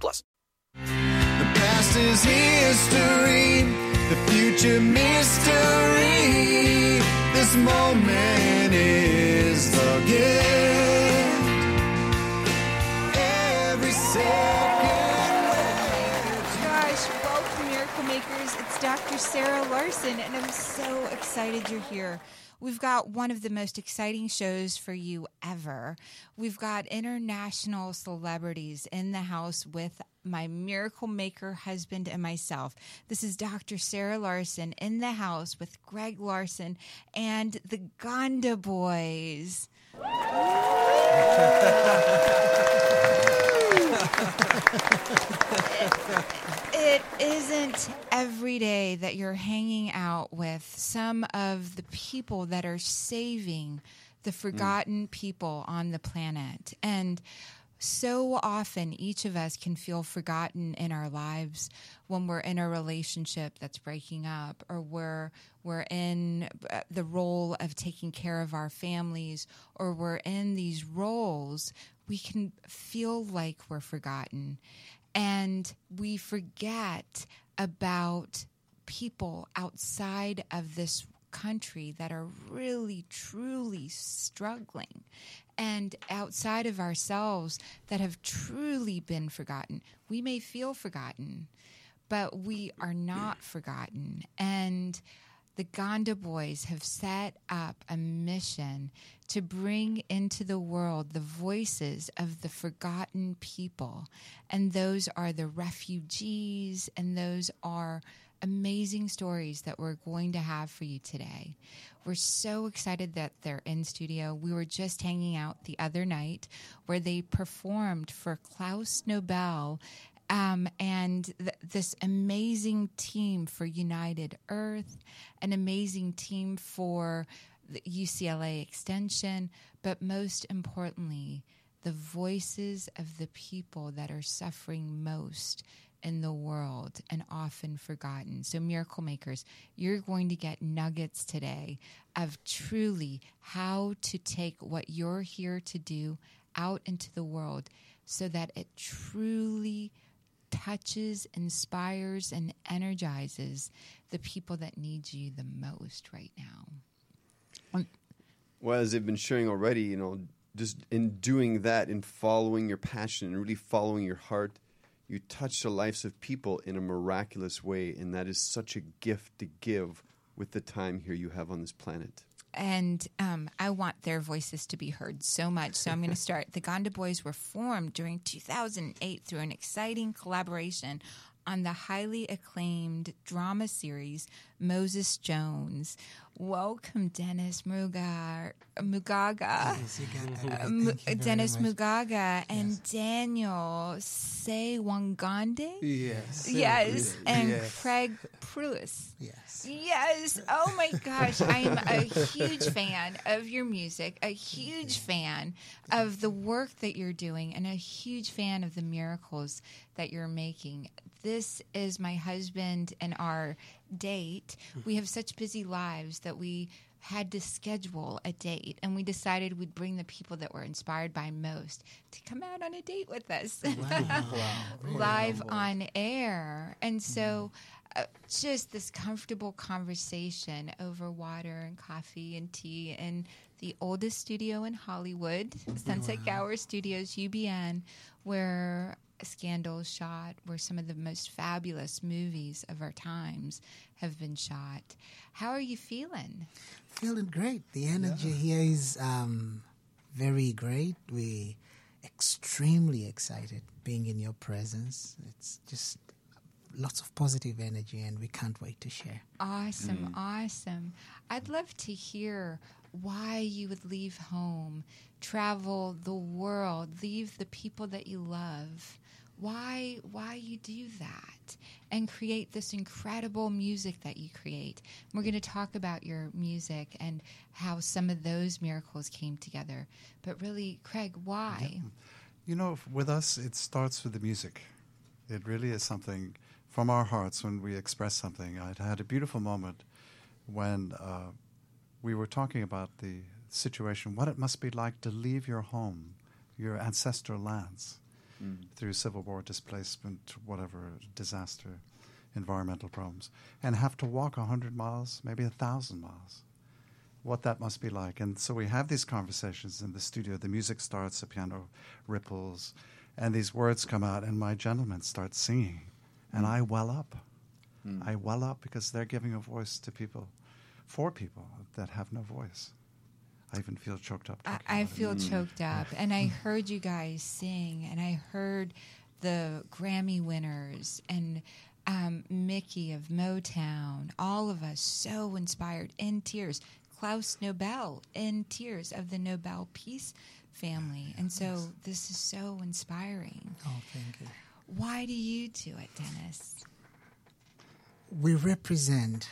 plus. The past is history, the future mystery. This moment is the gift. Every second. Gosh, welcome, Miracle Makers. It's Dr. Sarah Larson, and I'm so excited you're here. We've got one of the most exciting shows for you ever. We've got international celebrities in the house with my miracle maker husband and myself. This is Dr. Sarah Larson in the house with Greg Larson and the Ganda Boys. it isn't every day that you're hanging out with some of the people that are saving the forgotten people on the planet. And so often, each of us can feel forgotten in our lives when we're in a relationship that's breaking up, or we're we're in uh, the role of taking care of our families, or we're in these roles. We can feel like we're forgotten, and we forget about people outside of this country that are really truly struggling and outside of ourselves that have truly been forgotten. We may feel forgotten, but we are not forgotten. And the Ganda Boys have set up a mission to bring into the world the voices of the forgotten people. And those are the refugees, and those are amazing stories that we're going to have for you today. We're so excited that they're in studio. We were just hanging out the other night where they performed for Klaus Nobel um, and th- this amazing team for United Earth, an amazing team for UCLA Extension, but most importantly, the voices of the people that are suffering most in the world and often forgotten. So, miracle makers, you're going to get nuggets today of truly how to take what you're here to do out into the world so that it truly touches, inspires, and energizes the people that need you the most right now. Um, well, as they've been sharing already, you know, just in doing that, in following your passion and really following your heart, you touch the lives of people in a miraculous way. And that is such a gift to give with the time here you have on this planet. And um, I want their voices to be heard so much. So I'm going to start. The Ganda Boys were formed during 2008 through an exciting collaboration on the highly acclaimed drama series Moses Jones. Welcome, Dennis Mugar, Mugagga. Uh, Dennis Mugagga and Daniel Sewagudde. Yes. Yes, and Yes. Craig Pruess. Yes. Yes. Oh my gosh. I'm a huge fan of your music, a huge fan of the work that you're doing, and a huge fan of the miracles that you're making. This is my husband and our date. We have such busy lives that we had to schedule a date and we decided we'd bring the people that were inspired by most to come out on a date with us. Live on air. And so uh, just this comfortable conversation over water and coffee and tea in the oldest studio in Hollywood, Sunset Gower Studios, UBN, where scandals shot, where some of the most fabulous movies of our times have been shot. How are you feeling? Feeling great. The energy here is um, very great. We are extremely excited being in your presence. It's just lots of positive energy, and we can't wait to share. Awesome, awesome. I'd love to hear why you would leave home, travel the world, leave the people that you love. why why you do that and create this incredible music that you create. We're going to talk about your music and how some of those miracles came together. But really, Craig, why? You know, with us, it starts with the music. It really is something from our hearts when we express something. I had a beautiful moment when uh, we were talking about the situation, what it must be like to leave your home, your ancestral lands, mm. through civil war displacement, whatever disaster, environmental problems, and have to walk 100 miles, maybe a 1,000 miles what that must be like. And so we have these conversations in the studio. The music starts, the piano ripples, and these words come out, and my gentleman starts singing. And mm. I well up. Mm. I well up because they're giving a voice to people, for people that have no voice. I even feel choked up. I, I about it. feel choked up, and I heard you guys sing, and I heard the Grammy winners and um, Mickey of Motown. All of us so inspired, in tears. Klaus Nobel in tears of the Nobel Peace family, and so this is so inspiring. Oh, thank you. Why do you do it, Dennis? we represent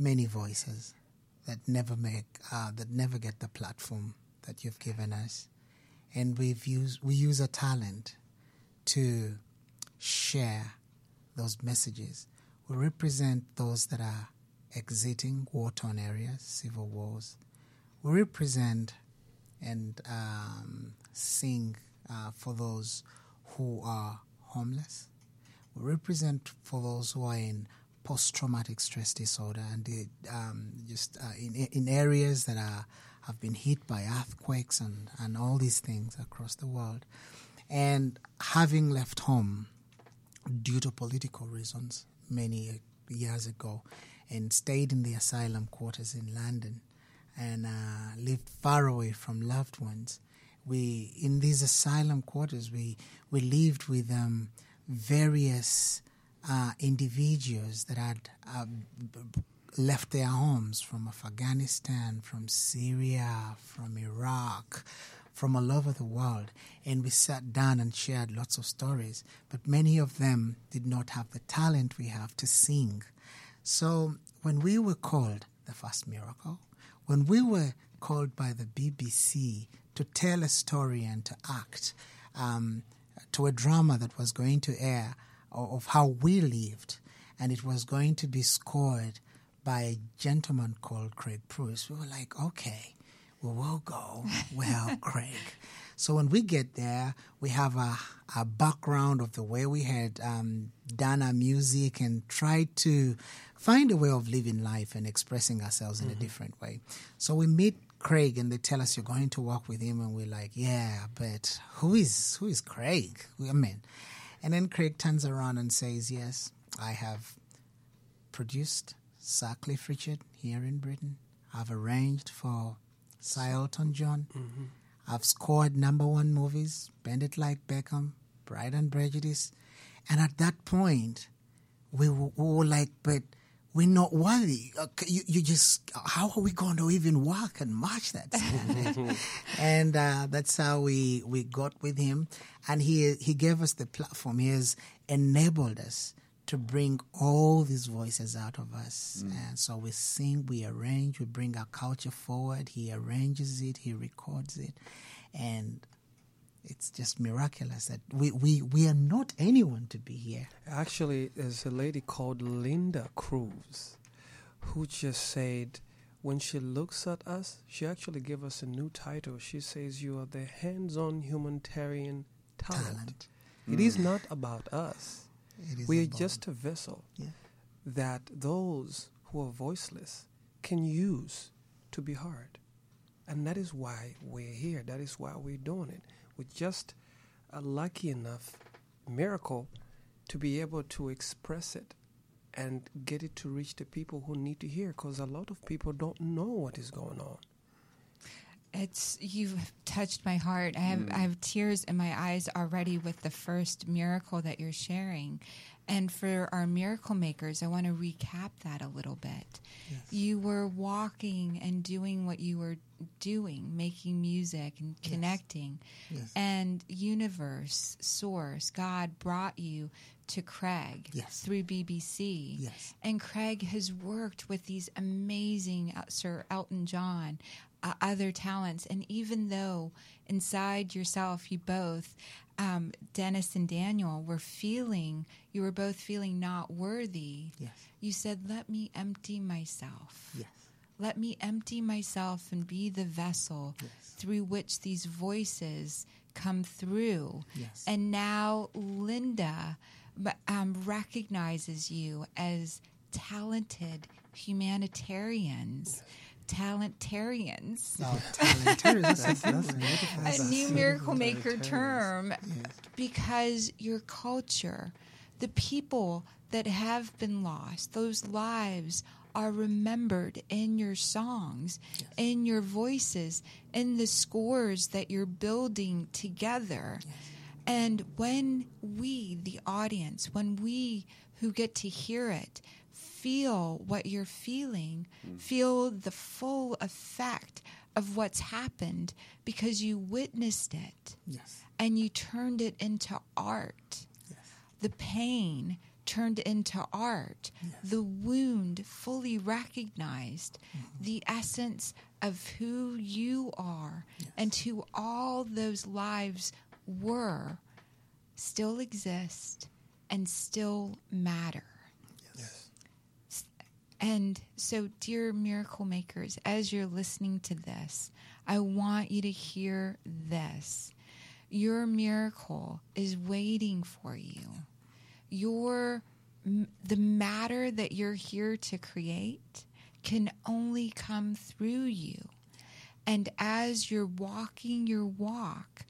many voices that never make uh, that never get the platform that you've given us, and we've used we use a talent to share those messages. We represent those that are exiting war-torn areas, civil wars. We represent and um, sing uh, for those who are homeless. We represent for those who are in post-traumatic stress disorder and um, just uh, in in areas that are have been hit by earthquakes and, and all these things across the world. And having left home due to political reasons many years ago and stayed in the asylum quarters in London and uh, lived far away from loved ones. We in these asylum quarters we we lived with um, various uh, individuals that had uh, left their homes from Afghanistan, from Syria, from Iraq, from all over the world, and we sat down and shared lots of stories. But many of them did not have the talent we have to sing. So when we were called the first miracle, when we were called by the BBC to tell a story and to act um, to a drama that was going to air of how we lived, and it was going to be scored by a gentleman called Craig Pruess, we were like, okay, we will go. Well, Craig. So when we get there, we have a, a background of the way we had um, done our music and tried to find a way of living life and expressing ourselves in a different way. So we meet Craig and they tell us you're going to work with him, and we're like, yeah, but who is who is Craig? I mean, and then Craig turns around and says, yes, I have produced Sir Cliff Richard here in Britain. I've arranged for Sir Elton John. Mm-hmm. I've scored number one movies, Bend It Like Beckham, Pride and Prejudice. And at that point, we were, we were like, but we're not worthy. You, you just, how are we going to even work and match that? and uh, that's how we, we got with him. And he, he gave us the platform. He has enabled us to bring all these voices out of us. And so we sing, we arrange, we bring our culture forward. He arranges it, he records it. And it's just miraculous that we, we, we are not anyone to be here. Actually, there's a lady called Linda Cruz who just said when she looks at us, she actually gave us a new title. She says, You are the hands on humanitarian talent. Talent. It is mm. not about us. We are just a vessel Yeah. that those who are voiceless can use to be heard. And that is why we're here. That is why we're doing it. We're just a lucky enough miracle to be able to express it and get it to reach the people who need to hear because a lot of people don't know what is going on. It's you've touched my heart. I have I mm. have tears in my eyes already with the first miracle that you're sharing. And for our miracle makers, I want to recap that a little bit. Yes. You were walking and doing what you were doing, making music and connecting. Yes. And universe, source, God brought you to Craig Yes. through BBC. Yes. And Craig has worked with these amazing uh, Sir Elton John, uh, other talents. And even though inside yourself, you both, um, Dennis and Daniel, were feeling, you were both feeling not worthy. Yes. You said, Let me empty myself. Yes. Let me empty myself and be the vessel through which these voices come through. Yes. And now Linda um, recognizes you as talented humanitarians, talentarians. Now, talentarians, that's, That's- a that's good one. beautiful. A new miracle maker term because your culture, the people that have been lost, those lives are remembered in your songs, in your voices, in the scores that you're building together. And when we, the audience, when we who get to hear it, feel what you're feeling, mm. feel the full effect of what's happened because you witnessed it Yes. and you turned it into art. The pain turned into art. The wound fully recognized. Mm-hmm. The essence of who you are and who all those lives were still exist and still matter. And so, dear miracle makers, as you're listening to this, I want you to hear this. Your miracle is waiting for you. Your the matter that you're here to create can only come through you. And as you're walking your walk,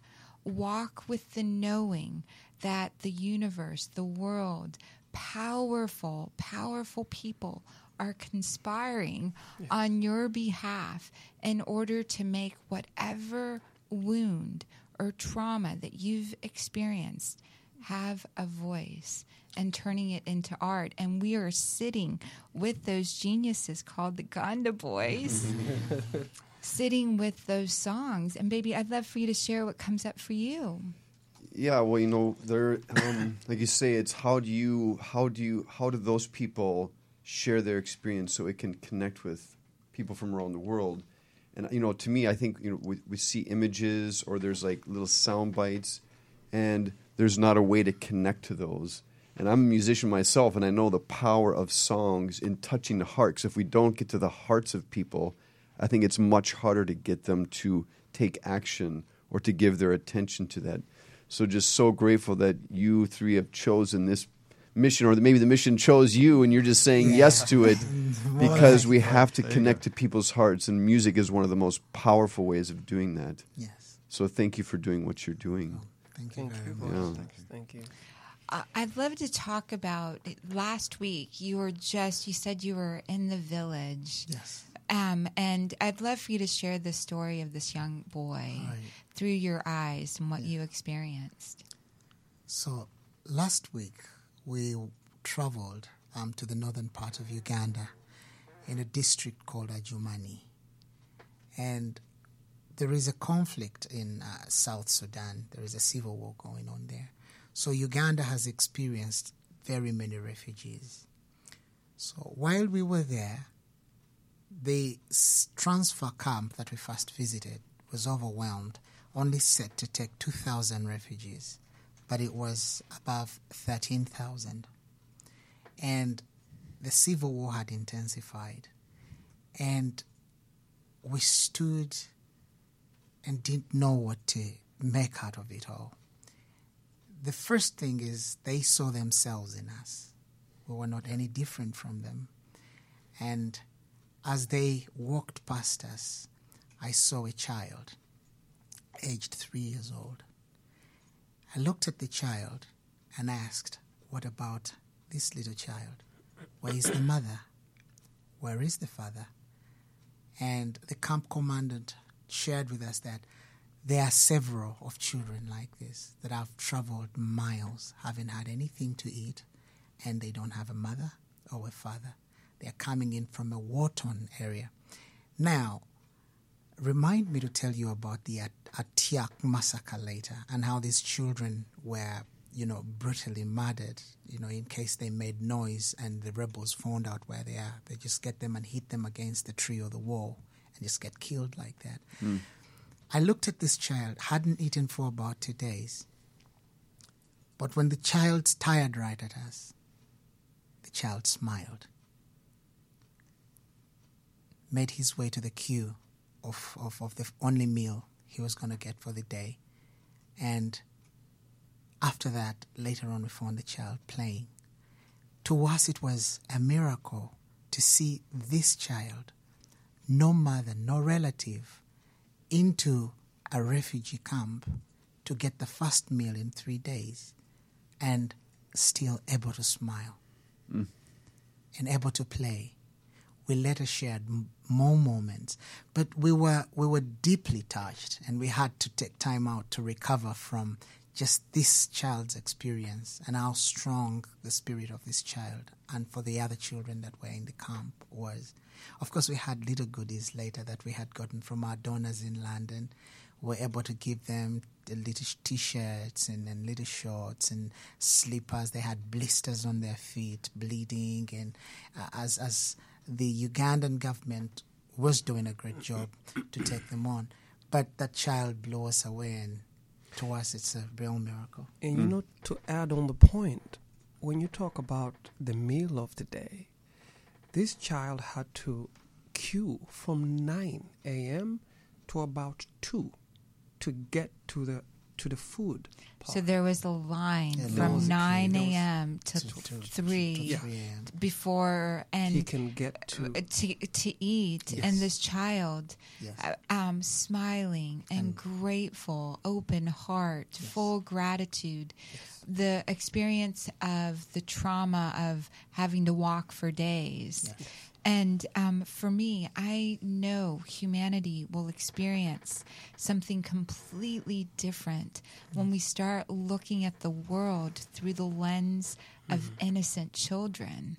walk with the knowing that the universe, the world, powerful, powerful people are conspiring on your behalf in order to make whatever wound or trauma that you've experienced have a voice and turning it into art. And we are sitting with those geniuses called the Ganda Boys sitting with those songs. And baby, I'd love for you to share what comes up for you. Yeah, well, you know, there, um, like you say, it's how do you, how do you, how do those people share their experience so it can connect with people from around the world? And you know, to me, I think you know, we, we see images or there's like little sound bites, and there's not a way to connect to those. And I'm a musician myself, and I know the power of songs in touching the hearts. if we don't get to the hearts of people, I think it's much harder to get them to take action or to give their attention to that. So just so grateful that you three have chosen this mission, or maybe the mission chose you, and you're just saying yes to it because we have to connect to people's hearts, and music is one of the most powerful ways of doing that. Yes. So thank you for doing what you're doing. Thank you Thank you. much. boss. Yeah. Thank you. I- I'd love to talk about last week. You were just, you said you were in the village. Yes. Um, and I'd love for you to share the story of this young boy Right. through your eyes and what you experienced. So last week we traveled um, to the northern part of Uganda in a district called Adjumani. And there is a conflict in uh, South Sudan. There is a civil war going on there. So Uganda has experienced very many refugees. So while we were there, the transfer camp that we first visited was overwhelmed, only set to take 2,000 refugees, but it was above 13,000. And the civil war had intensified, and we stood and didn't know what to make out of it all. The first thing is they saw themselves in us. We were not any different from them. And as they walked past us, I saw a child, aged three years old. I looked at the child and asked, What about this little child? Where is the mother? Where is the father? And the camp commandant shared with us that there are several of children like this that have traveled miles, haven't had anything to eat, and they don't have a mother or a father. They are coming in from a war torn area. Now, remind me to tell you about the At- Atiak massacre later and how these children were, you know, brutally murdered, you know, in case they made noise and the rebels found out where they are. They just get them and hit them against the tree or the wall and just get killed like that. Hmm. I looked at this child, hadn't eaten for about two days. But when the child stared right at us, the child smiled, made his way to the queue of, of, of the only meal he was going to get for the day. And after that, later on, we found the child playing. To us, it was a miracle to see this child, no mother, no relative, into a refugee camp to get the first meal in three days and still able to smile mm. and able to play. We later shared more moments, but we were we were deeply touched, and we had to take time out to recover from just this child's experience and how strong the spirit of this child and for the other children that were in the camp was. Of course, we had little goodies later that we had gotten from our donors in London. We were able to give them the little t-shirts and, and little shorts and slippers. They had blisters on their feet, bleeding, and uh, as as the Ugandan government was doing a great job to take them on, but that child blew us away, and to us, it's a real miracle. And you hmm. know, to add on the point, when you talk about the meal of the day, this child had to queue from 9 a.m. to about 2 to get to the to the food. So there was a line Yeah, from was 9 a.m. to, to- to- to 3 3 before and he can get to uh, to to eat, Yes. and this child, Yes. uh, um, smiling and, grateful, open heart, full gratitude. The experience of the trauma of having to walk for days. And um, for me, I know humanity will experience something completely different when we start looking at the world through the lens of innocent children.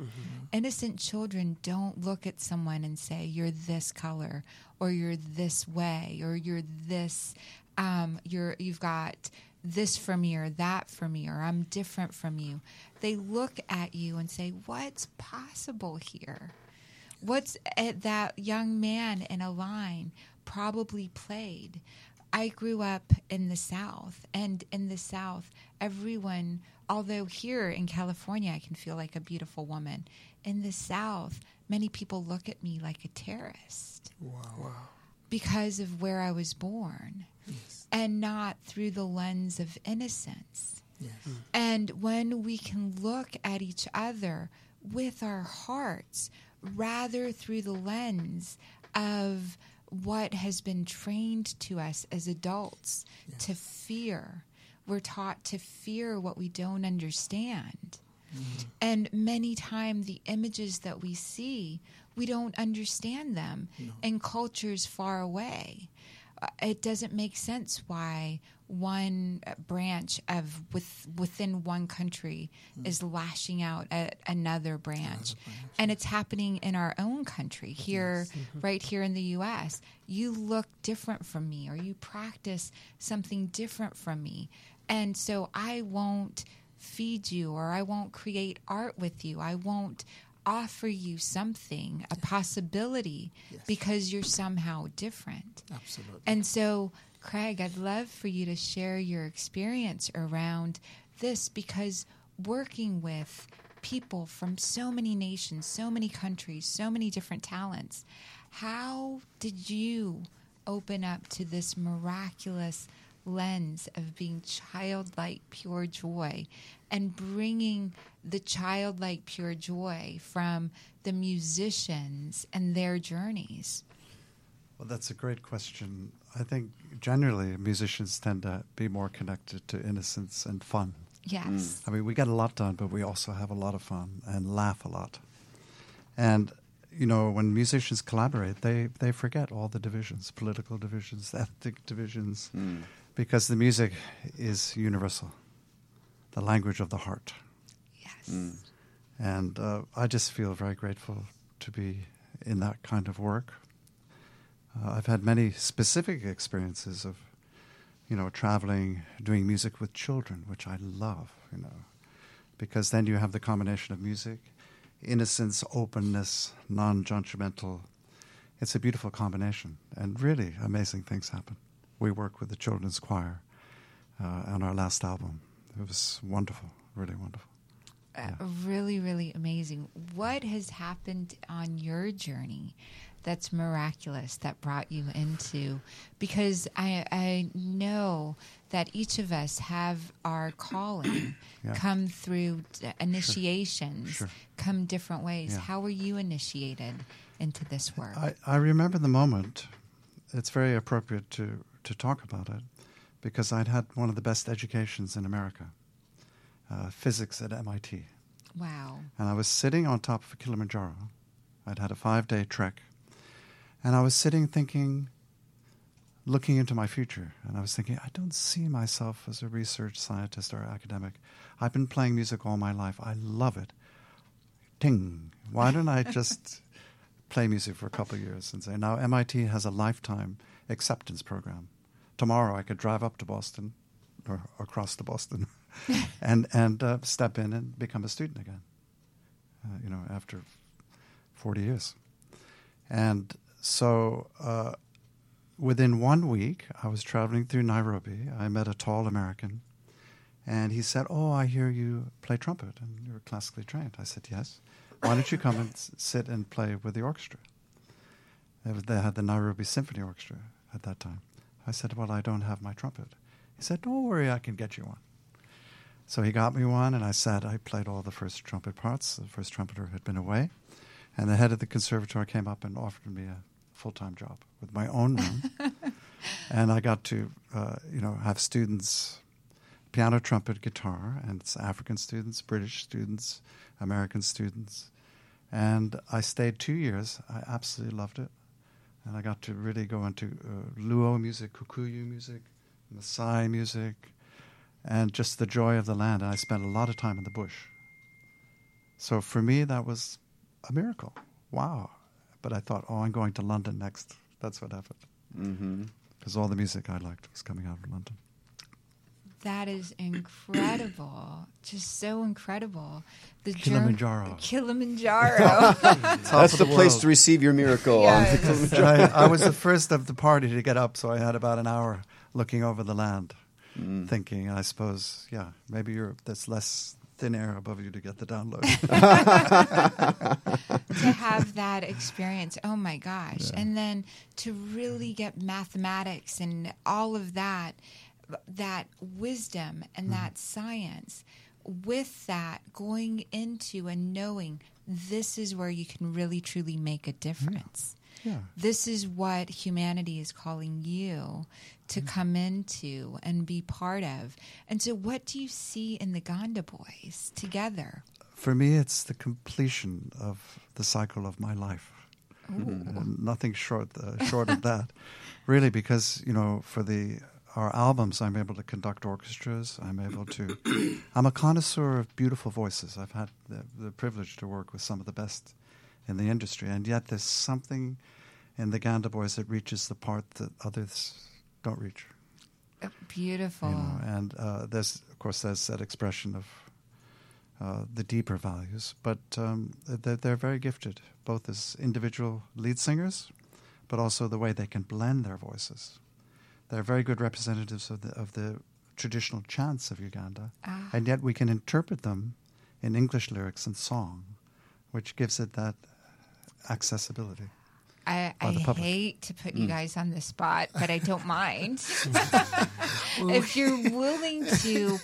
Innocent children don't look at someone and say, You're this color, or you're this way, or you're this, um, you're, you've got this from me, or that from me, or I'm different from you. They look at you and say, What's possible here? What's uh, that young man in a line probably played? I grew up in the South, and in the South, everyone, although here in California, I can feel like a beautiful woman, in the South, many people look at me like a terrorist because of where I was born and not through the lens of innocence. Yes. And when we can look at each other with our hearts rather through the lens of what has been trained to us as adults to fear, we're taught to fear what we don't understand. Mm-hmm. And many times the images that we see, we don't understand them in cultures far away. Uh, it doesn't make sense why one uh, branch of with within one country is lashing out at another branch, and it's happening in our own country here, right here in the U.S. You look different from me, or you practice something different from me, and so I won't feed you, or I won't create art with you. I won't offer you something, a possibility, because you're somehow different. Absolutely. And so, Craig, I'd love for you to share your experience around this because working with people from so many nations, so many countries, so many different talents, how did you open up to this miraculous lens of being childlike pure joy and bringing the childlike pure joy from the musicians and their journeys? Well, that's a great question. I think generally musicians tend to be more connected to innocence and fun. Yes. Mm. I mean, we get a lot done, but we also have a lot of fun and laugh a lot. And you know, when musicians collaborate, they they forget all the divisions, political divisions, ethnic divisions, mm. Because the music is universal, the language of the heart. Yes. And uh, I just feel very grateful to be in that kind of work. Uh, I've had many specific experiences of, you know, traveling, doing music with children, which I love, you know, because then you have the combination of music, innocence, openness, non judgmental. It's a beautiful combination, and really amazing things happen. We work with the children's choir uh, on our last album. It was wonderful, really wonderful. Uh, really, really amazing. What has happened on your journey that's miraculous that brought you into? Because I, I know that each of us have our calling Yeah. come through d- initiations, Sure. come different ways. Yeah. How were you initiated into this work? I, I remember the moment. It's very appropriate to, to talk about it because I'd had one of the best educations in America, uh, physics at MIT. wow. And I was sitting on top of Kilimanjaro. I'd had a five day trek. And I was sitting thinking, looking into my future. And I was thinking, I don't see myself as a research scientist or academic. I've been playing music all my life. I love it. Ting. Why don't I just play music for a couple of years and say, now MIT has a lifetime acceptance program. Tomorrow I could drive up to Boston or across to Boston and, and uh, step in and become a student again uh, you know, after 40 years. And so uh, within one week, I was traveling through Nairobi. I met a tall American, and he said, Oh, I hear you play trumpet and you're classically trained. I said, Yes. Why don't you come and s- sit and play with the orchestra? They, was, they had the Nairobi Symphony Orchestra at that time. I said, Well, I don't have my trumpet. He said, Don't worry, I can get you one. So he got me one, and I sat. I played all the first trumpet parts. The first trumpeter had been away, and the head of the conservatory came up and offered me a full-time job with my own room, and I got to, uh, you know, have students, piano, trumpet, guitar, and it's African students, British students, American students, and I stayed two years. I absolutely loved it, and I got to really go into uh, Luo music, Kikuyu music, Maasai music and just the joy of the land. And I spent a lot of time in the bush. So for me, that was a miracle. Wow. But I thought, oh, I'm going to London next. That's what happened. Mm-hmm. Because all the music I liked was coming out of London. That is incredible. Just so incredible. The jour- Kilimanjaro. Kilimanjaro. That's the, the place to receive your miracle. Yeah, on the. Kilimanjaro. I, I was the first of the party to get up, so I had about an hour looking over the land, mm. thinking, I suppose, yeah, maybe you're, there's less thin air above you to get the download. to have that experience. Oh my gosh. And then to really get mathematics and all of that, that wisdom and Mm-hmm. that science, with that going into and knowing this is where you can really truly make a difference. yeah. This is what humanity is calling you to come into and be part of. And so, what do you see in the Ganda Boys together? For me, it's the completion of the cycle of my life. Nothing short uh, short of that, really, because you know, for the our albums, I'm able to conduct orchestras. I'm able to. I'm a connoisseur of beautiful voices. I've had the, the privilege to work with some of the best in the industry, and yet there's something in the Ganda Boys that reaches the part that others don't reach. Uh, Beautiful. You know, and uh, there's, of course, there's that expression of uh, the deeper values, but um, they're, they're very gifted, both as individual lead singers, but also the way they can blend their voices. They're very good representatives of the of the traditional chants of Uganda, Ah. and yet we can interpret them in English lyrics and song, which gives it that accessibility. I, I hate to put Mm. you guys on the spot, but I don't mind. if you're willing to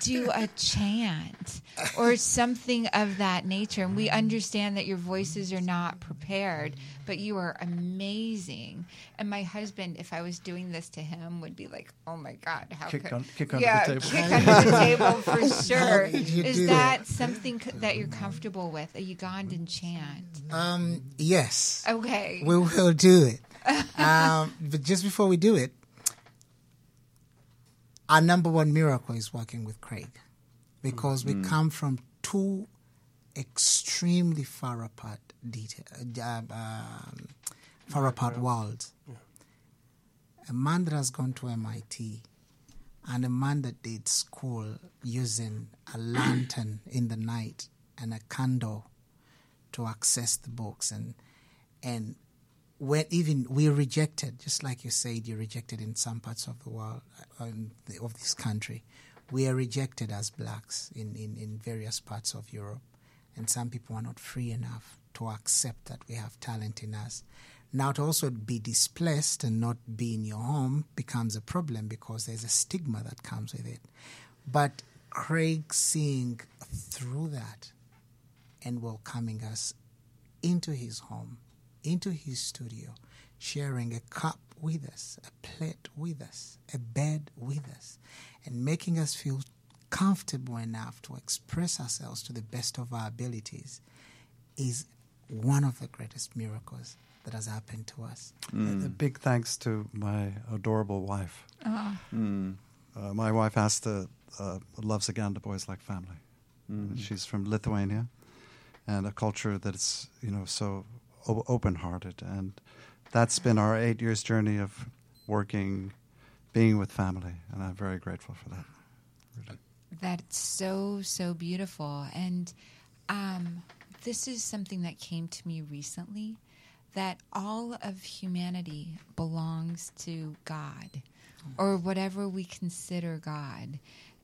do a chant or something of that nature, and we understand that your voices are not prepared, but you are amazing. And my husband, if I was doing this to him, would be like, "Oh my God, how Kick could on- kick under the yeah, table." kick under the table for sure." Is that that? something that you're comfortable with? A Ugandan chant? Um, yes. Okay. We will do it. um, but just before we do it, our number one miracle is working with Craig because we come from two extremely far apart detail, uh, um, far apart worlds. A man that has gone to MIT and a man that did school using a lantern in the night and a candle to access the books and and when even we rejected, just like you said, you rejected in some parts of the world uh, in the, of this country. We are rejected as blacks in, in, in various parts of Europe, and some people are not free enough to accept that we have talent in us. Now, to also be displaced and not be in your home becomes a problem because there's a stigma that comes with it. But Craig seeing through that and welcoming us into his home, into his studio, sharing a cup with us, a plate with us, a bed with us, and making us feel comfortable enough to express ourselves to the best of our abilities is one of the greatest miracles that has happened to us. A- A big thanks to my adorable wife. Uh, my wife Asta uh, loves again the boys like family. She's from Lithuania, and a culture that's you know so o- open-hearted, and that's been our eight years journey of working, being with family, and I'm very grateful for that. Really. That's so so beautiful, and um, this is something that came to me recently. That all of humanity belongs to God, or whatever we consider God.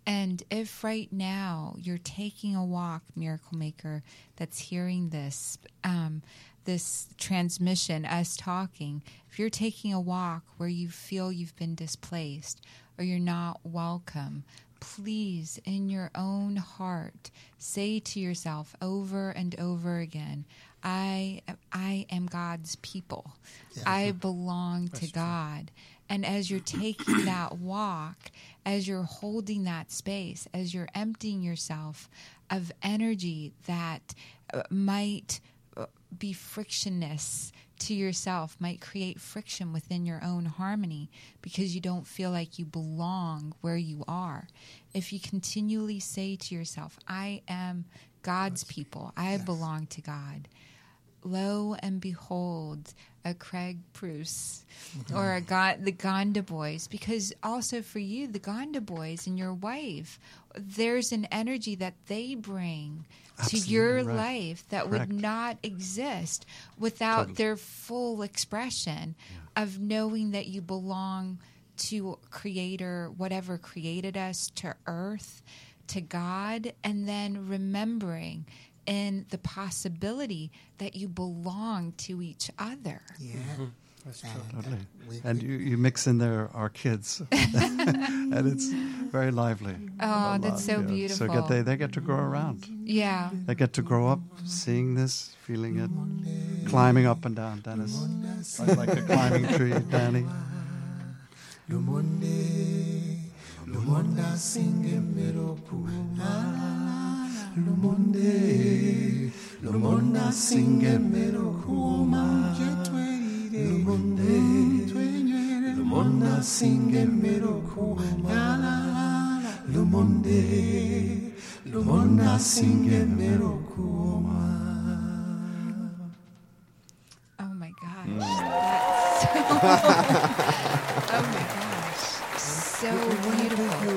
And if right now you're taking a walk, Miracle Maker, that's hearing this, um, this transmission, us talking, if you're taking a walk where you feel you've been displaced or you're not welcome, please, in your own heart, say to yourself over and over again, I, I am God's people. I belong to God. And as you're taking that walk, as you're holding that space, as you're emptying yourself of energy that uh, might be frictionless to yourself, might create friction within your own harmony because you don't feel like you belong where you are. If you continually say to yourself, I am God's people, I belong to God. Lo and behold, a Craig Pruess mm-hmm. or a God, the Ganda Boys, because also for you, the Ganda Boys and your wife, there's an energy that they bring to your right. life that Correct. would not exist without Totally. their full expression of knowing that you belong to creator whatever created us to earth to god and then remembering in the possibility that you belong to each other Yeah. Mm-hmm. That's true. Totally. we- And you, you mix in there our kids, and it's very lively. Oh, that's so yeah. beautiful. So get they, they get to grow around. yeah They get to grow up seeing this, feeling it, climbing up and down. Dennis, like, like a climbing tree, Danny. Lumonde, Lumonda singe miroku. Lumonde, Lumonda singe miroku. Lumonde, Lumonda singe miroku. Lumonde, Lumonda singe miroku. oh my gosh Mm. So, oh my gosh so beautiful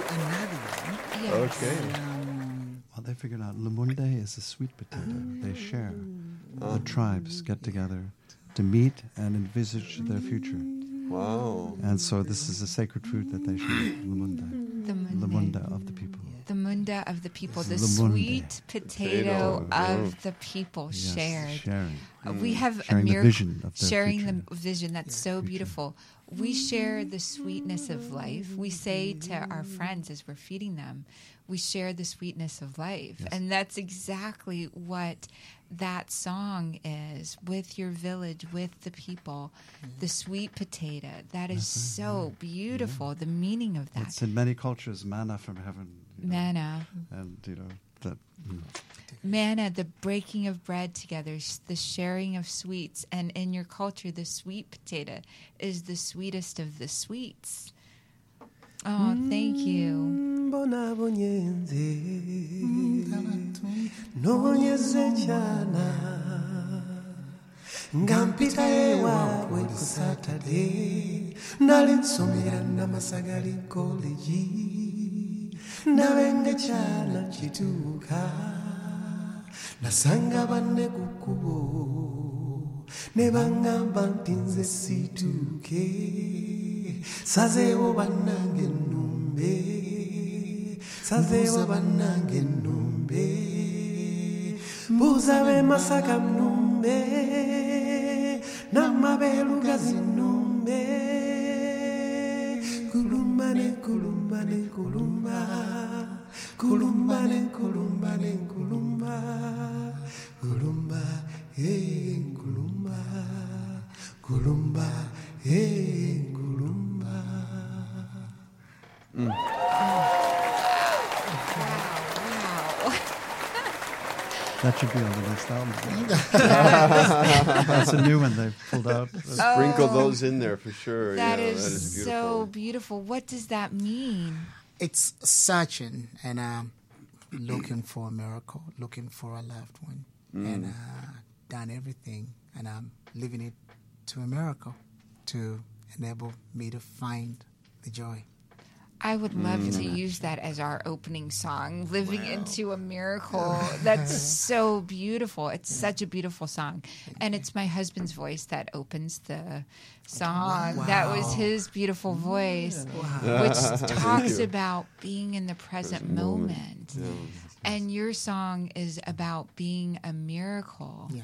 yes. Okay. Well, they figured out Lumunde is a sweet potato. They share. The tribes get together to meet and envisage their future. Wow. And so this is a sacred food that they share. Lumunde. the munde. Lumunda of the people. the munda of the people the The sweet potato, Potato, of yeah. the people Yes, shared Sharing. We have Sharing a the vision of sharing future. the vision. That's so beautiful. We share the sweetness of life. We say to our friends as we're feeding them, we share the sweetness of life, Yes. and that's exactly what that song is with your village, with the people. The sweet potato. That is so beautiful. The meaning of that It's in many cultures manna from heaven. you know, manna. And, you know, that. mm. Manna, the breaking of bread together, the sharing of sweets, and in your culture, the sweet potato is the sweetest of the sweets. Oh, thank you. Mm, Mbona bonyenze. Mm, Noonyeza ekyana nga mpita ewaabwe ku satade nali nsomera namasagali kolegi nabenga ekyana kituuka nasanga banne ku kkubo ne baŋŋamba nti nze situuke sazeewo bannange ennumbe sazeewo bannange ennumbe. Mbuuza b'e masaka nnumbe n'amabeerugazi nnumbe. Kulumba ne kulumba ne kulumba kulumba ne kulumba ne kulumba kulumba eh kulumba kulumba eh kulumba Wow. That should be on the next album. That's a new one they pulled out. Sprinkle those in there for sure. That yeah, is, that is beautiful. so beautiful. What does that mean? It's searching and um, looking for a miracle, looking for a loved one, and uh, done everything, and I'm living it to a miracle to enable me to find the joy. I would love to mm. use that as our opening song, Living into a Miracle. That's so beautiful. It's such a beautiful song. And it's my husband's voice that opens the song. That was his beautiful voice, which talks about being in the present moment. moment. And your song is about being a miracle. Yeah.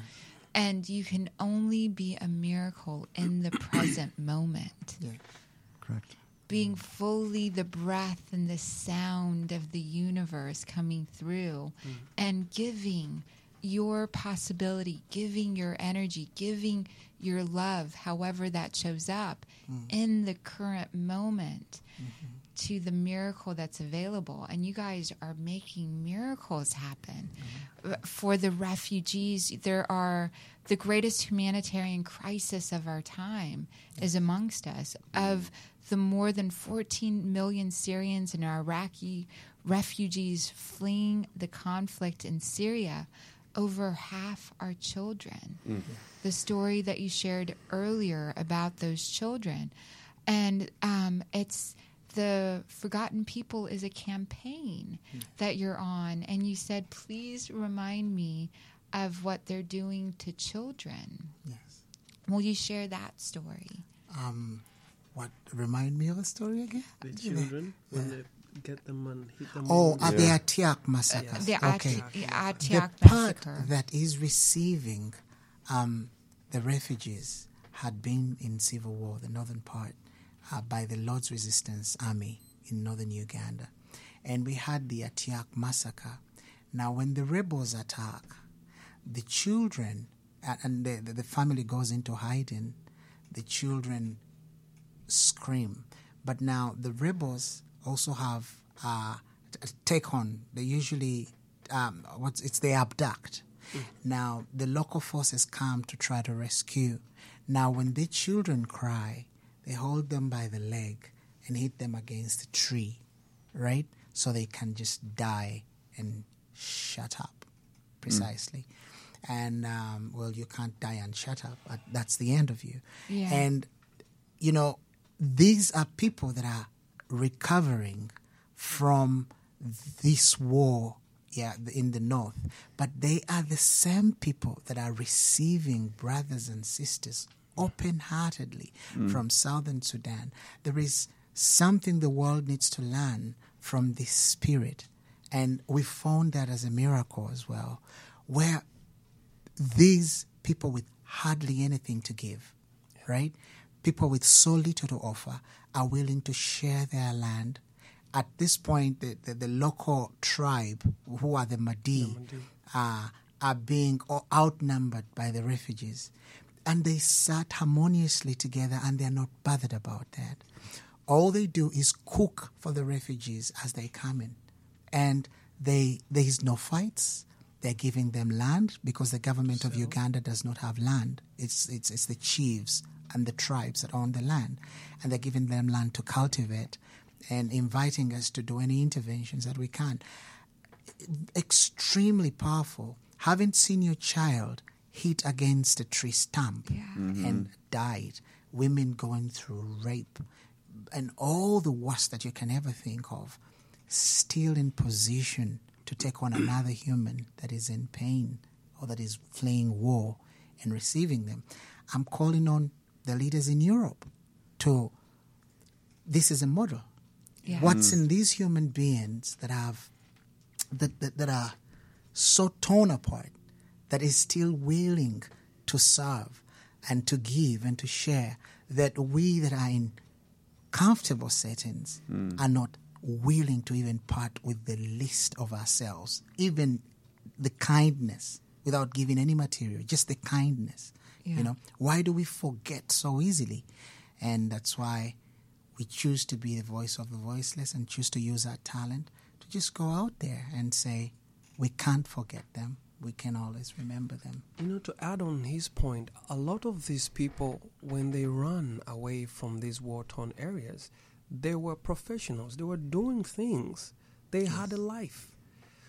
And you can only be a miracle in the present moment Yeah. Correct. Being fully the breath and the sound of the universe coming through mm-hmm. and giving your possibility, giving your energy, giving your love, however that shows up mm-hmm. in the current moment mm-hmm. to the miracle that's available. And you guys are making miracles happen. Uh, For the refugees, there are the greatest humanitarian crisis of our time is amongst us. Of the more than 14 million Syrians and Iraqi refugees fleeing the conflict in Syria, over half are children. The story that you shared earlier about those children. And um, it's the Forgotten People is a campaign that you're on. And you said, please remind me of what they're doing to children. Yes. Will you share that story? Um, what remind me of the story again? The children, when they get them and hit them. Oh, on- at the Atiak massacre. The okay. Ati- the Atiak part massacre. that is receiving um, the refugees had been in civil war, the northern part, uh, by the Lord's Resistance Army in northern Uganda. And we had the Atiak massacre. Now, when the rebels attack, the children, uh, and the, the, the family goes into hiding, the children scream. But now the rebels also have uh, t- take on. They usually um, what's it's they abduct. Now the local forces come to try to rescue. Now when the children cry, they hold them by the leg and hit them against a tree, right? So they can just die and shut up, precisely. And um, well, you can't die and shut up. But that's the end of you. Yeah. And you know, these are people that are recovering from this war yeah, in the north, but they are the same people that are receiving brothers and sisters open heartedly mm. from southern Sudan. There is something the world needs to learn from this spirit, and we found that as a miracle as well, where these people with hardly anything to give, right? People with so little to offer are willing to share their land. At this point, the, the, the local tribe, who are the Madi, uh, are being outnumbered by the refugees. And they sat harmoniously together and they're not bothered about that. All they do is cook for the refugees as they come in. And they, there is no fights. They're giving them land because the government of Uganda does not have land. It's, it's, it's the chiefs and the tribes that own the land. And they're giving them land to cultivate and inviting us to do any interventions that we can. extremely powerful. Haven't seen your child hit against a tree stump mm-hmm. and died. Women going through rape and all the worst that you can ever think of, still in position to take on another human that is in pain or that is fleeing war and receiving them. I'm calling on the leaders in Europe to this is a model. Yeah. What's mm. in these human beings that have that, that, that are so torn apart that is still willing to serve and to give and to share that we that are in comfortable settings mm. are not willing to even part with the least of ourselves, even the kindness without giving any material, just the kindness. Yeah. You know, why do we forget so easily? And that's why we choose to be the voice of the voiceless and choose to use our talent to just go out there and say, we can't forget them. We can always remember them. You know, to add on his point, a lot of these people, when they run away from these war torn areas, they were professionals. They were doing things. They had a life.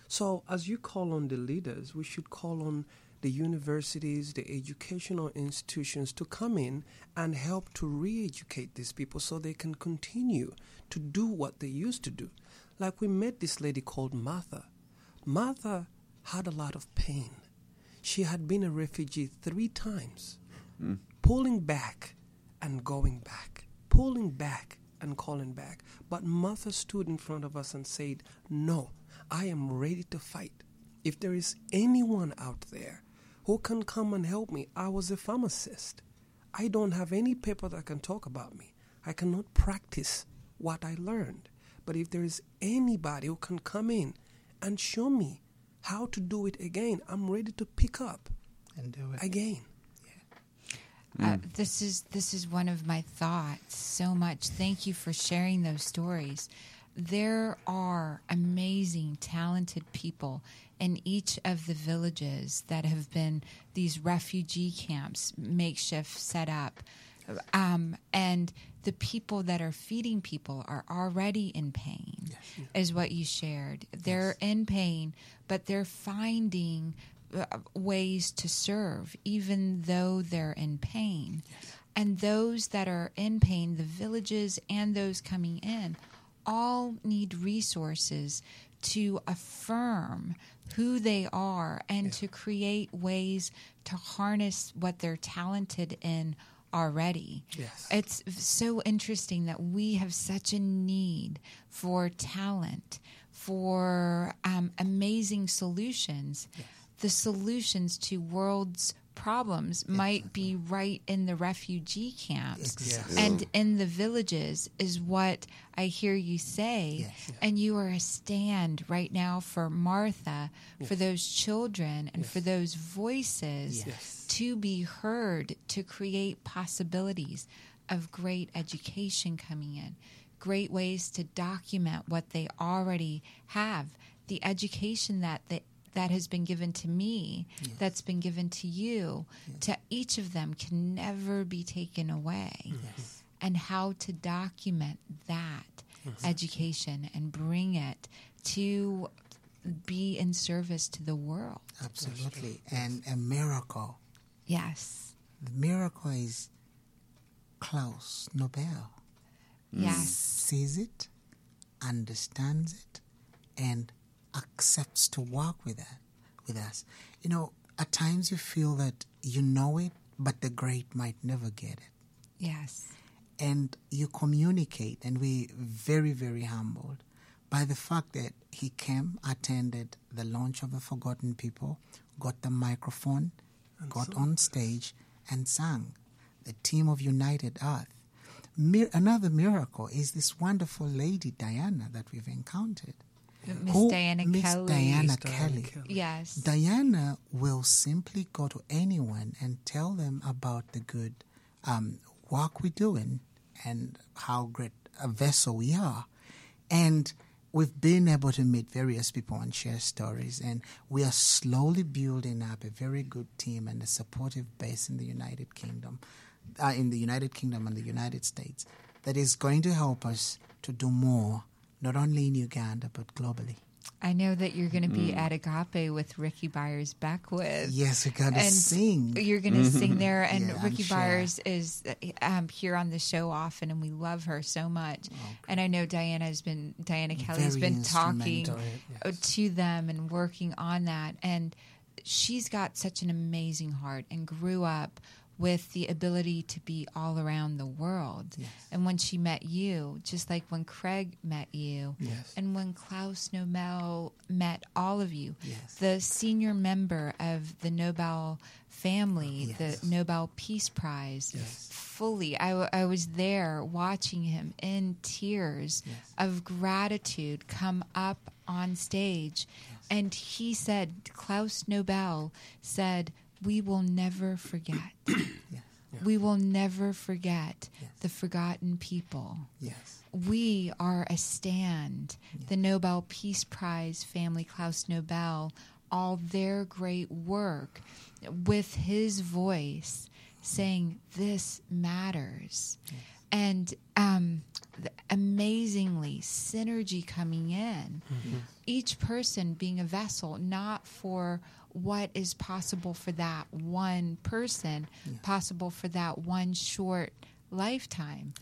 So, as you call on the leaders, we should call on the universities, the educational institutions to come in and help to re educate these people so they can continue to do what they used to do. Like we met this lady called Martha. Martha had a lot of pain. She had been a refugee three times, hmm. pulling back and going back, pulling back and calling back. But Martha stood in front of us and said, No, I am ready to fight. If there is anyone out there who can come and help me, I was a pharmacist. I don't have any paper that can talk about me. I cannot practice what I learned. But if there is anybody who can come in and show me how to do it again, I'm ready to pick up And do it. again. Uh, this is this is one of my thoughts so much. Thank you for sharing those stories. There are amazing, talented people in each of the villages that have been these refugee camps, makeshift set up, um, and the people that are feeding people are already in pain, is what you shared. They're in pain, but they're finding uh, ways to serve, even though they're in pain. And those that are in pain, the villages and those coming in, all need resources to affirm who they are and to create ways to harness what they're talented in already. Yes. It's so interesting that we have such a need for talent, for um, amazing solutions. The solutions to world's problems might be right in the refugee camps Exactly. and in the villages, is what I hear you say. Yes. And you are a stand right now for Martha, for those children, and for those voices Yes. to be heard to create possibilities of great education coming in, great ways to document what they already have, the education that they, that has been given to me, that's been given to you, to each of them can never be taken away. And how to document that education and bring it to be in service to the world. Absolutely. And a miracle. Yes. The miracle is Klaus Nobel. Yes. Sees it, understands it, and accepts to work with that with us. You know, at times you feel that you know it, but the great might never get it. Yes. and you communicate and we very very humbled by the fact that he came attended the launch of the forgotten people got the microphone got on stage and sang the team of united earth Mir- another miracle is this wonderful lady diana that we've encountered Miss Who- Diana Miss Kelly. diana Miss Diana kelly Kelly. Yes. Diana will simply go to anyone and tell them about the good um, work we're doing and how great a vessel we are. And we've been able to meet various people and share stories. And we are slowly building up a very good team and a supportive base in the United Kingdom, uh, in the United Kingdom and the United States, that is going to help us to do more, not only in Uganda, but globally. I know that you're going to be at Agape with Rickie Byars Beckwith. Yes, we're going to and sing. You're going to sing there, and Yeah, Rickie sure. Byars is um, here on the show often, and we love her so much. And I know Diana has been Diana Kelly has been talking instrumental. uh, to them and working on that, and she's got such an amazing heart and grew up with the ability to be all around the world. And when she met you, just like when Craig met you, Yes. and when Klaus Nobel met all of you, Yes. the senior member of the Nobel family, Yes. the Nobel Peace Prize, fully. I, w- I was there watching him in tears of gratitude come up on stage. And he said, Klaus Nobel said, We will never forget. We will never forget the forgotten people Yes. we are a stand. The Nobel Peace Prize family, Klaus Nobel, all their great work with his voice saying, This matters. And um, amazingly, synergy coming in. Each person being a vessel, not for what is possible for that one person, possible for that one short lifetime.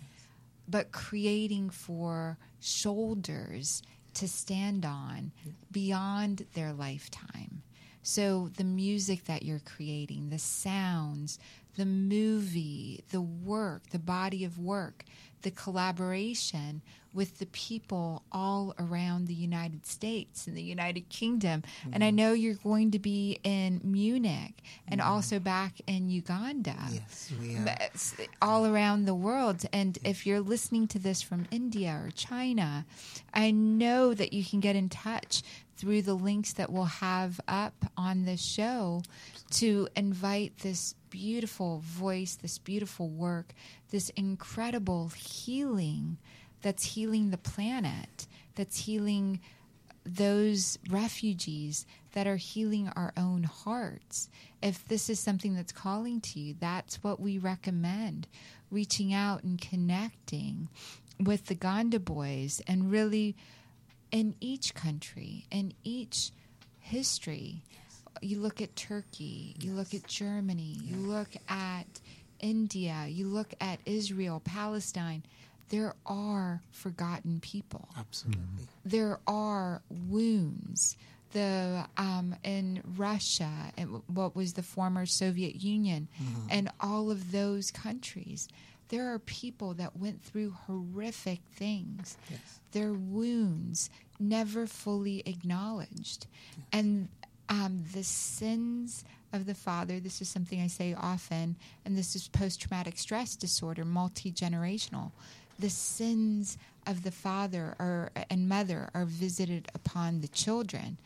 But creating for shoulders to stand on beyond their lifetime. So the music that you're creating, the sounds, the movie, the work, the body of work, the collaboration with the people all around the United States and the United Kingdom. And I mm-hmm. know you're going to be in Munich and mm-hmm. also back in Uganda Yes, we are. all around the world. And if you're listening to this from India or China, I know that you can get in touch through the links that we'll have up on the show to invite this beautiful voice, this beautiful work, this incredible healing that's healing the planet, that's healing those refugees that are healing our own hearts. If this is something that's calling to you, that's what we recommend reaching out and connecting with the Ganda Boys and really in each country, in each history. You look at Turkey, you look at Germany, you look at India, you look at Israel, Palestine. There are forgotten people Absolutely. there are wounds. The um, in Russia and what was the former Soviet Union, and all of those countries, there are people that went through horrific things. Their wounds never fully acknowledged, and um, the sins of the father. This is something I say often, and this is post traumatic stress disorder, multi generational. The sins of the father or and mother are visited upon the children.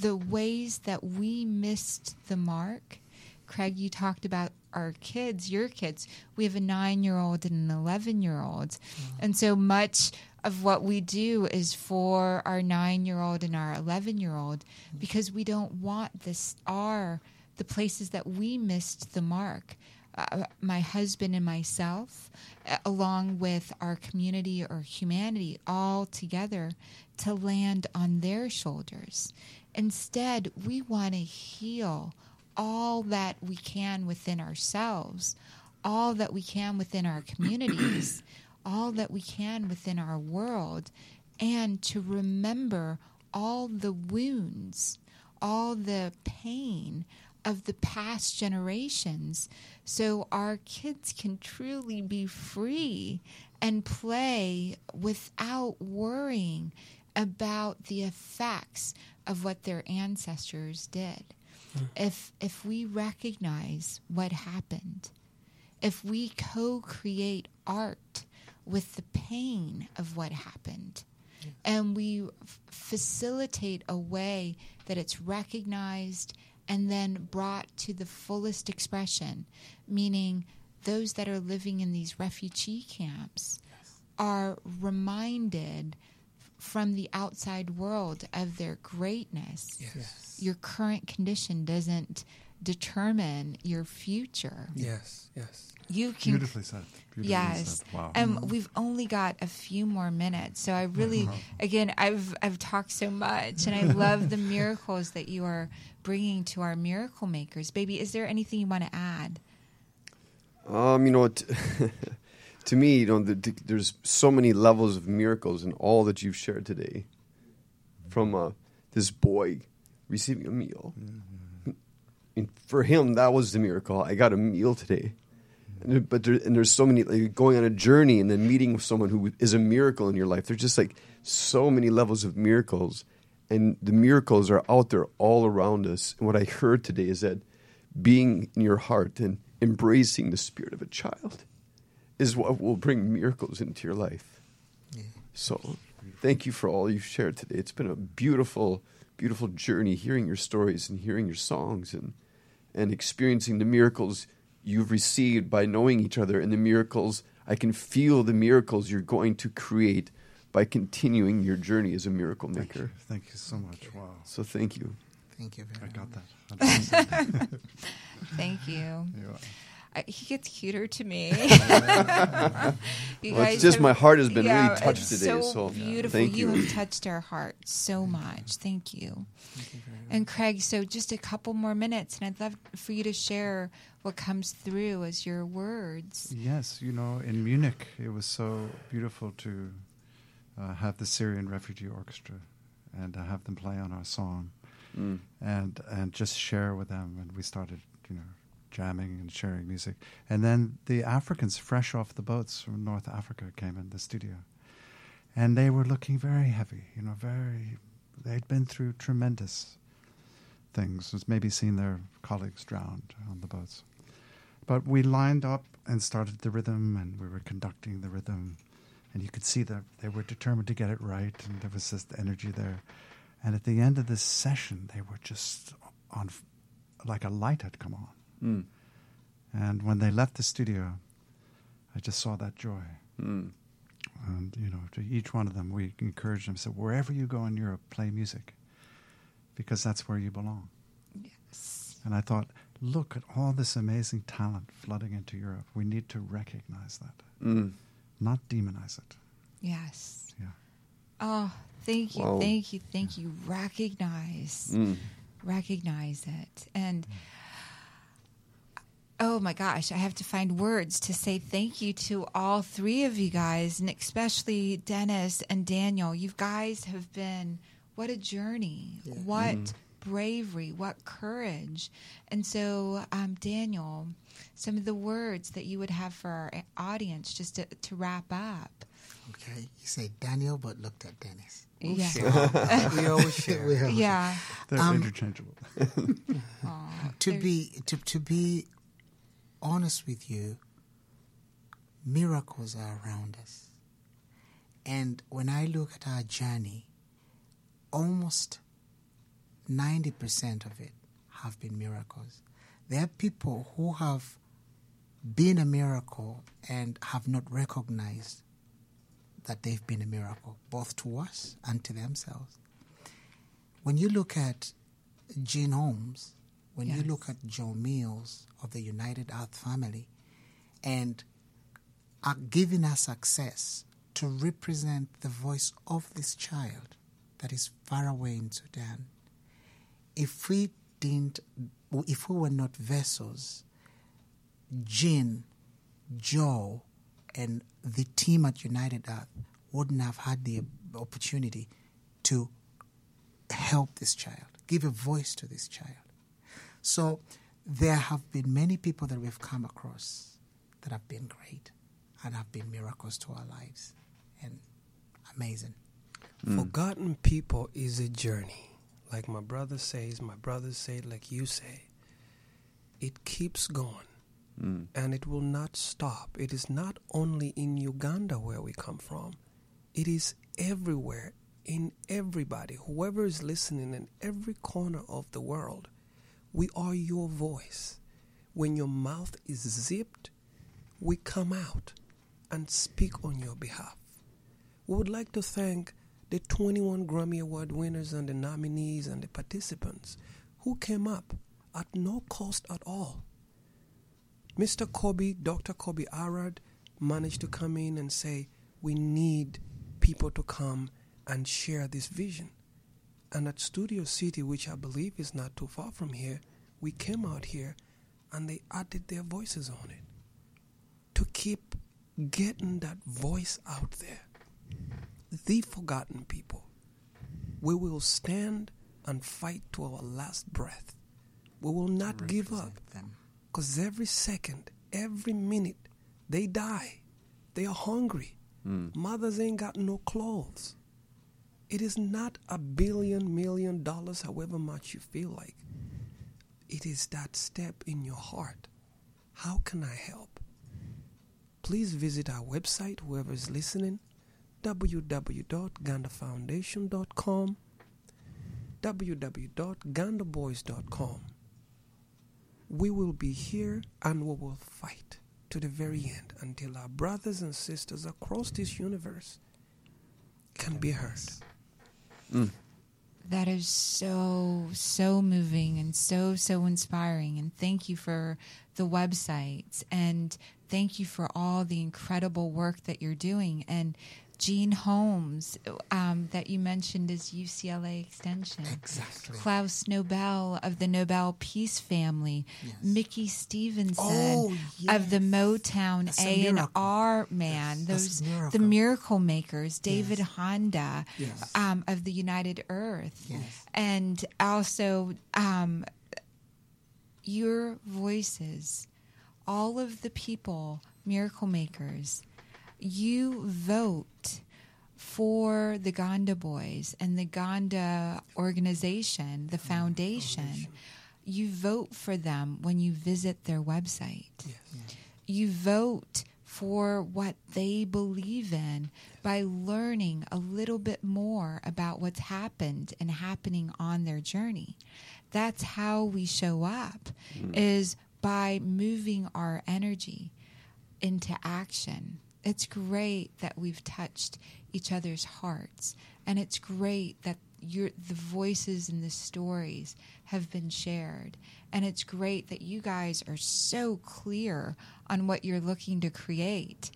The ways that we missed the mark. Craig, you talked about our kids, your kids. We have a nine year old and an 11 year old. Uh-huh. And so much of what we do is for our nine year old and our 11 year old because we don't want this, our, the places that we missed the mark. Uh, my husband and myself, uh, along with our community or humanity, all together to land on their shoulders. Instead, we want to heal all that we can within ourselves, all that we can within our communities, all that we can within our world, and to remember all the wounds, all the pain of the past generations so our kids can truly be free and play without worrying about the effects of what their ancestors did. Hmm. If if we recognize what happened, if we co-create art with the pain of what happened, hmm. and we f- facilitate a way that it's recognized and then brought to the fullest expression, meaning those that are living in these refugee camps are reminded from the outside world of their greatness. Yes. Your current condition doesn't determine your future. Yes, yes. You can Beautifully said. Beautifully yes. said. Wow. Um, we've only got a few more minutes, so I really, again, I've I've talked so much, and I love the miracles that you are bringing to our miracle makers, baby. Is there anything you want to add? Um, you know, t- to me, you know, the, the, there's so many levels of miracles in all that you've shared today. From uh, this boy receiving a meal, and for him, that was the miracle. I got a meal today. And but there, and there's so many like going on a journey and then meeting with someone who is a miracle in your life. There's just like so many levels of miracles, and the miracles are out there all around us. And what I heard today is that being in your heart and embracing the spirit of a child is what will bring miracles into your life. So, thank you for all you've shared today. It's been a beautiful, beautiful journey hearing your stories and hearing your songs and and experiencing the miracles you've received by knowing each other and the miracles I can feel the miracles you're going to create by continuing your journey as a miracle Thank you. maker. Thank you so much. Wow. So thank you. Thank you very I got much. that. Thank you. You I, he gets cuter to me. You Well, it's just have- my heart has been really touched it's today, So so beautiful. thank you. have touched our hearts so much. Thank you. And Craig, so just a couple more minutes, and I'd love for you to share what comes through as your words. Yes, you know, in Munich, it was so beautiful to uh, have the Syrian Refugee Orchestra and to have them play on our song Mm. and and just share with them. And we started, you know, jamming and sharing music. And then the Africans, fresh off the boats from North Africa, came in the studio, and they were looking very heavy. You know, very. They'd been through tremendous things. Maybe seen their colleagues drowned on the boats. But we lined up and started the rhythm, and we were conducting the rhythm, and you could see that they were determined to get it right, and there was this energy there. And at the end of this session, they were just on, like a light had come on. Mm. And when they left the studio, I just saw that joy. Mm. And, you know, to each one of them, we encouraged them, said, wherever you go in Europe, play music, because that's where you belong. Yes. And I thought, look at all this amazing talent flooding into Europe. We need to recognize that, Mm. Not demonize it. Yes. Yeah. Oh, thank you, Wow. thank you, thank you. Recognize, Mm. recognize it, and oh my gosh, I have to find words to say thank you to all three of you guys, and especially Dennis and Daniel. You guys have been what a journey, what bravery, what courage, and so um, Daniel, some of the words that you would have for our audience, just to, to wrap up. Okay, you say Daniel, but looked at Dennis. yeah. we always share. We have- Yeah. They're Um, interchangeable. Aw, to be to, to be honest with you miracles are around us and when i look at our journey almost 90% of it have been miracles there are people who have been a miracle and have not recognized that they've been a miracle both to us and to themselves. When you look at Gene Holmes, when you look at Joe Mills of the United Earth family, and are giving us access to represent the voice of this child that is far away in Sudan, if we didn't, if we were not vessels, Gene, Joe, and the team at United Earth wouldn't have had the opportunity to help this child, give a voice to this child. So there have been many people that we've come across that have been great and have been miracles to our lives and amazing. Hmm. Forgotten people is a journey. Like my brother says, my brothers say, like you say. It keeps going Mm. and it will not stop. It is not only in Uganda where we come from, it is everywhere, in everybody, whoever is listening in every corner of the world. We are your voice. When your mouth is zipped, we come out and speak on your behalf. We would like to thank the 21 Grammy Award winners and the nominees and the participants who came up at no cost at all. Mr. Kobe, Dr. Kobe Arad, managed to come in and say, We need people to come and share this vision. And at Studio City, which I believe is not too far from here, we came out here and they added their voices on it to keep getting that voice out there. The forgotten people. We will stand and fight to our last breath. We will not give up. Them. Because every second, every minute, they die. They are hungry. Hmm. Mothers ain't got no clothes. It is not a billion, million dollars, however much you feel like. It is that step in your heart. How can I help? Please visit our website, whoever is listening, www.gandafoundation.com, www.gandaboys.com. We will be here and we will fight to the very end until our brothers and sisters across this universe can be heard. Mm. That is so, so moving and so, so inspiring. And thank you for the websites and thank you for all the incredible work that you're doing. And Gene Holmes, um, that you mentioned is UCLA Extension. Exactly. Klaus Nobel of the Nobel Peace Family. Yes. Mickey Stevenson Oh, yes. of the yes. Motown a and. R man. That's Those miracle. the miracle makers. David Yes. Honda Yes. um, of the United Earth, Yes. and also um, your voices, all of the people, miracle makers. You vote for the Ganda Boys and the Ganda organization, the mm, foundation. You vote for them when you visit their website you vote for what they believe in by learning a little bit more about what's happened and happening on their journey. That's how we show up mm. is by moving our energy into action. It's great that we've touched each other's hearts and it's great that your the voices and the stories have been shared and it's great that you guys are so clear on what you're looking to create.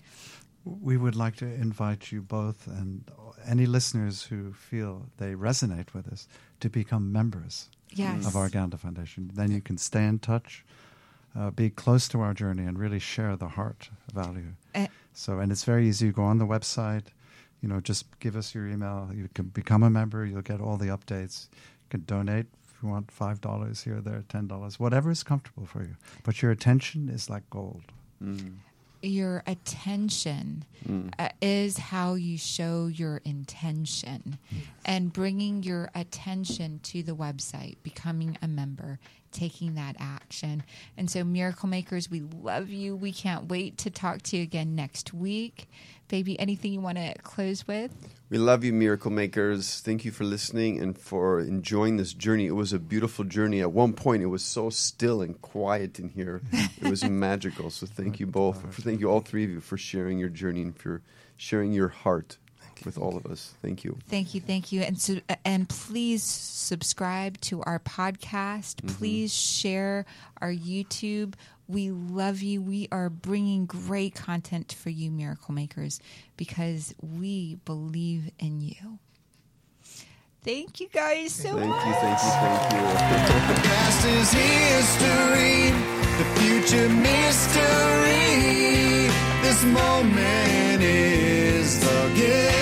We would like to invite you both and any listeners who feel they resonate with us to become members Yes. of our Ganda Foundation. Then you can stay in touch, uh, be close to our journey, and really share the heart value. Eh. So, and it's very easy. You go on the website, you know, just give us your email. You can become a member. You'll get all the updates. You can donate if you want five dollars here, there, ten dollars, whatever is comfortable for you. But your attention is like gold. Mm-hmm. Your attention uh, is how you show your intention. And bringing your attention to the website becoming a member taking that action. And so miracle makers we love you. We can't wait to talk to you again next week. Baby anything you want to close with We love you, Miracle Makers. Thank you for listening and for enjoying this journey. It was a beautiful journey. At one point, it was so still and quiet in here. It was magical. So thank you both. Thank you, all three of you, for sharing your journey and for sharing your heart with all of us. Thank you. Thank you, thank you, and so, and please subscribe to our podcast. Mm-hmm. Please share our YouTube. We love you. We are bringing great content for you, miracle makers, because we believe in you. Thank you guys so much. Thank much. you, thank you, thank you. past is history, the future mystery. This moment is the gift.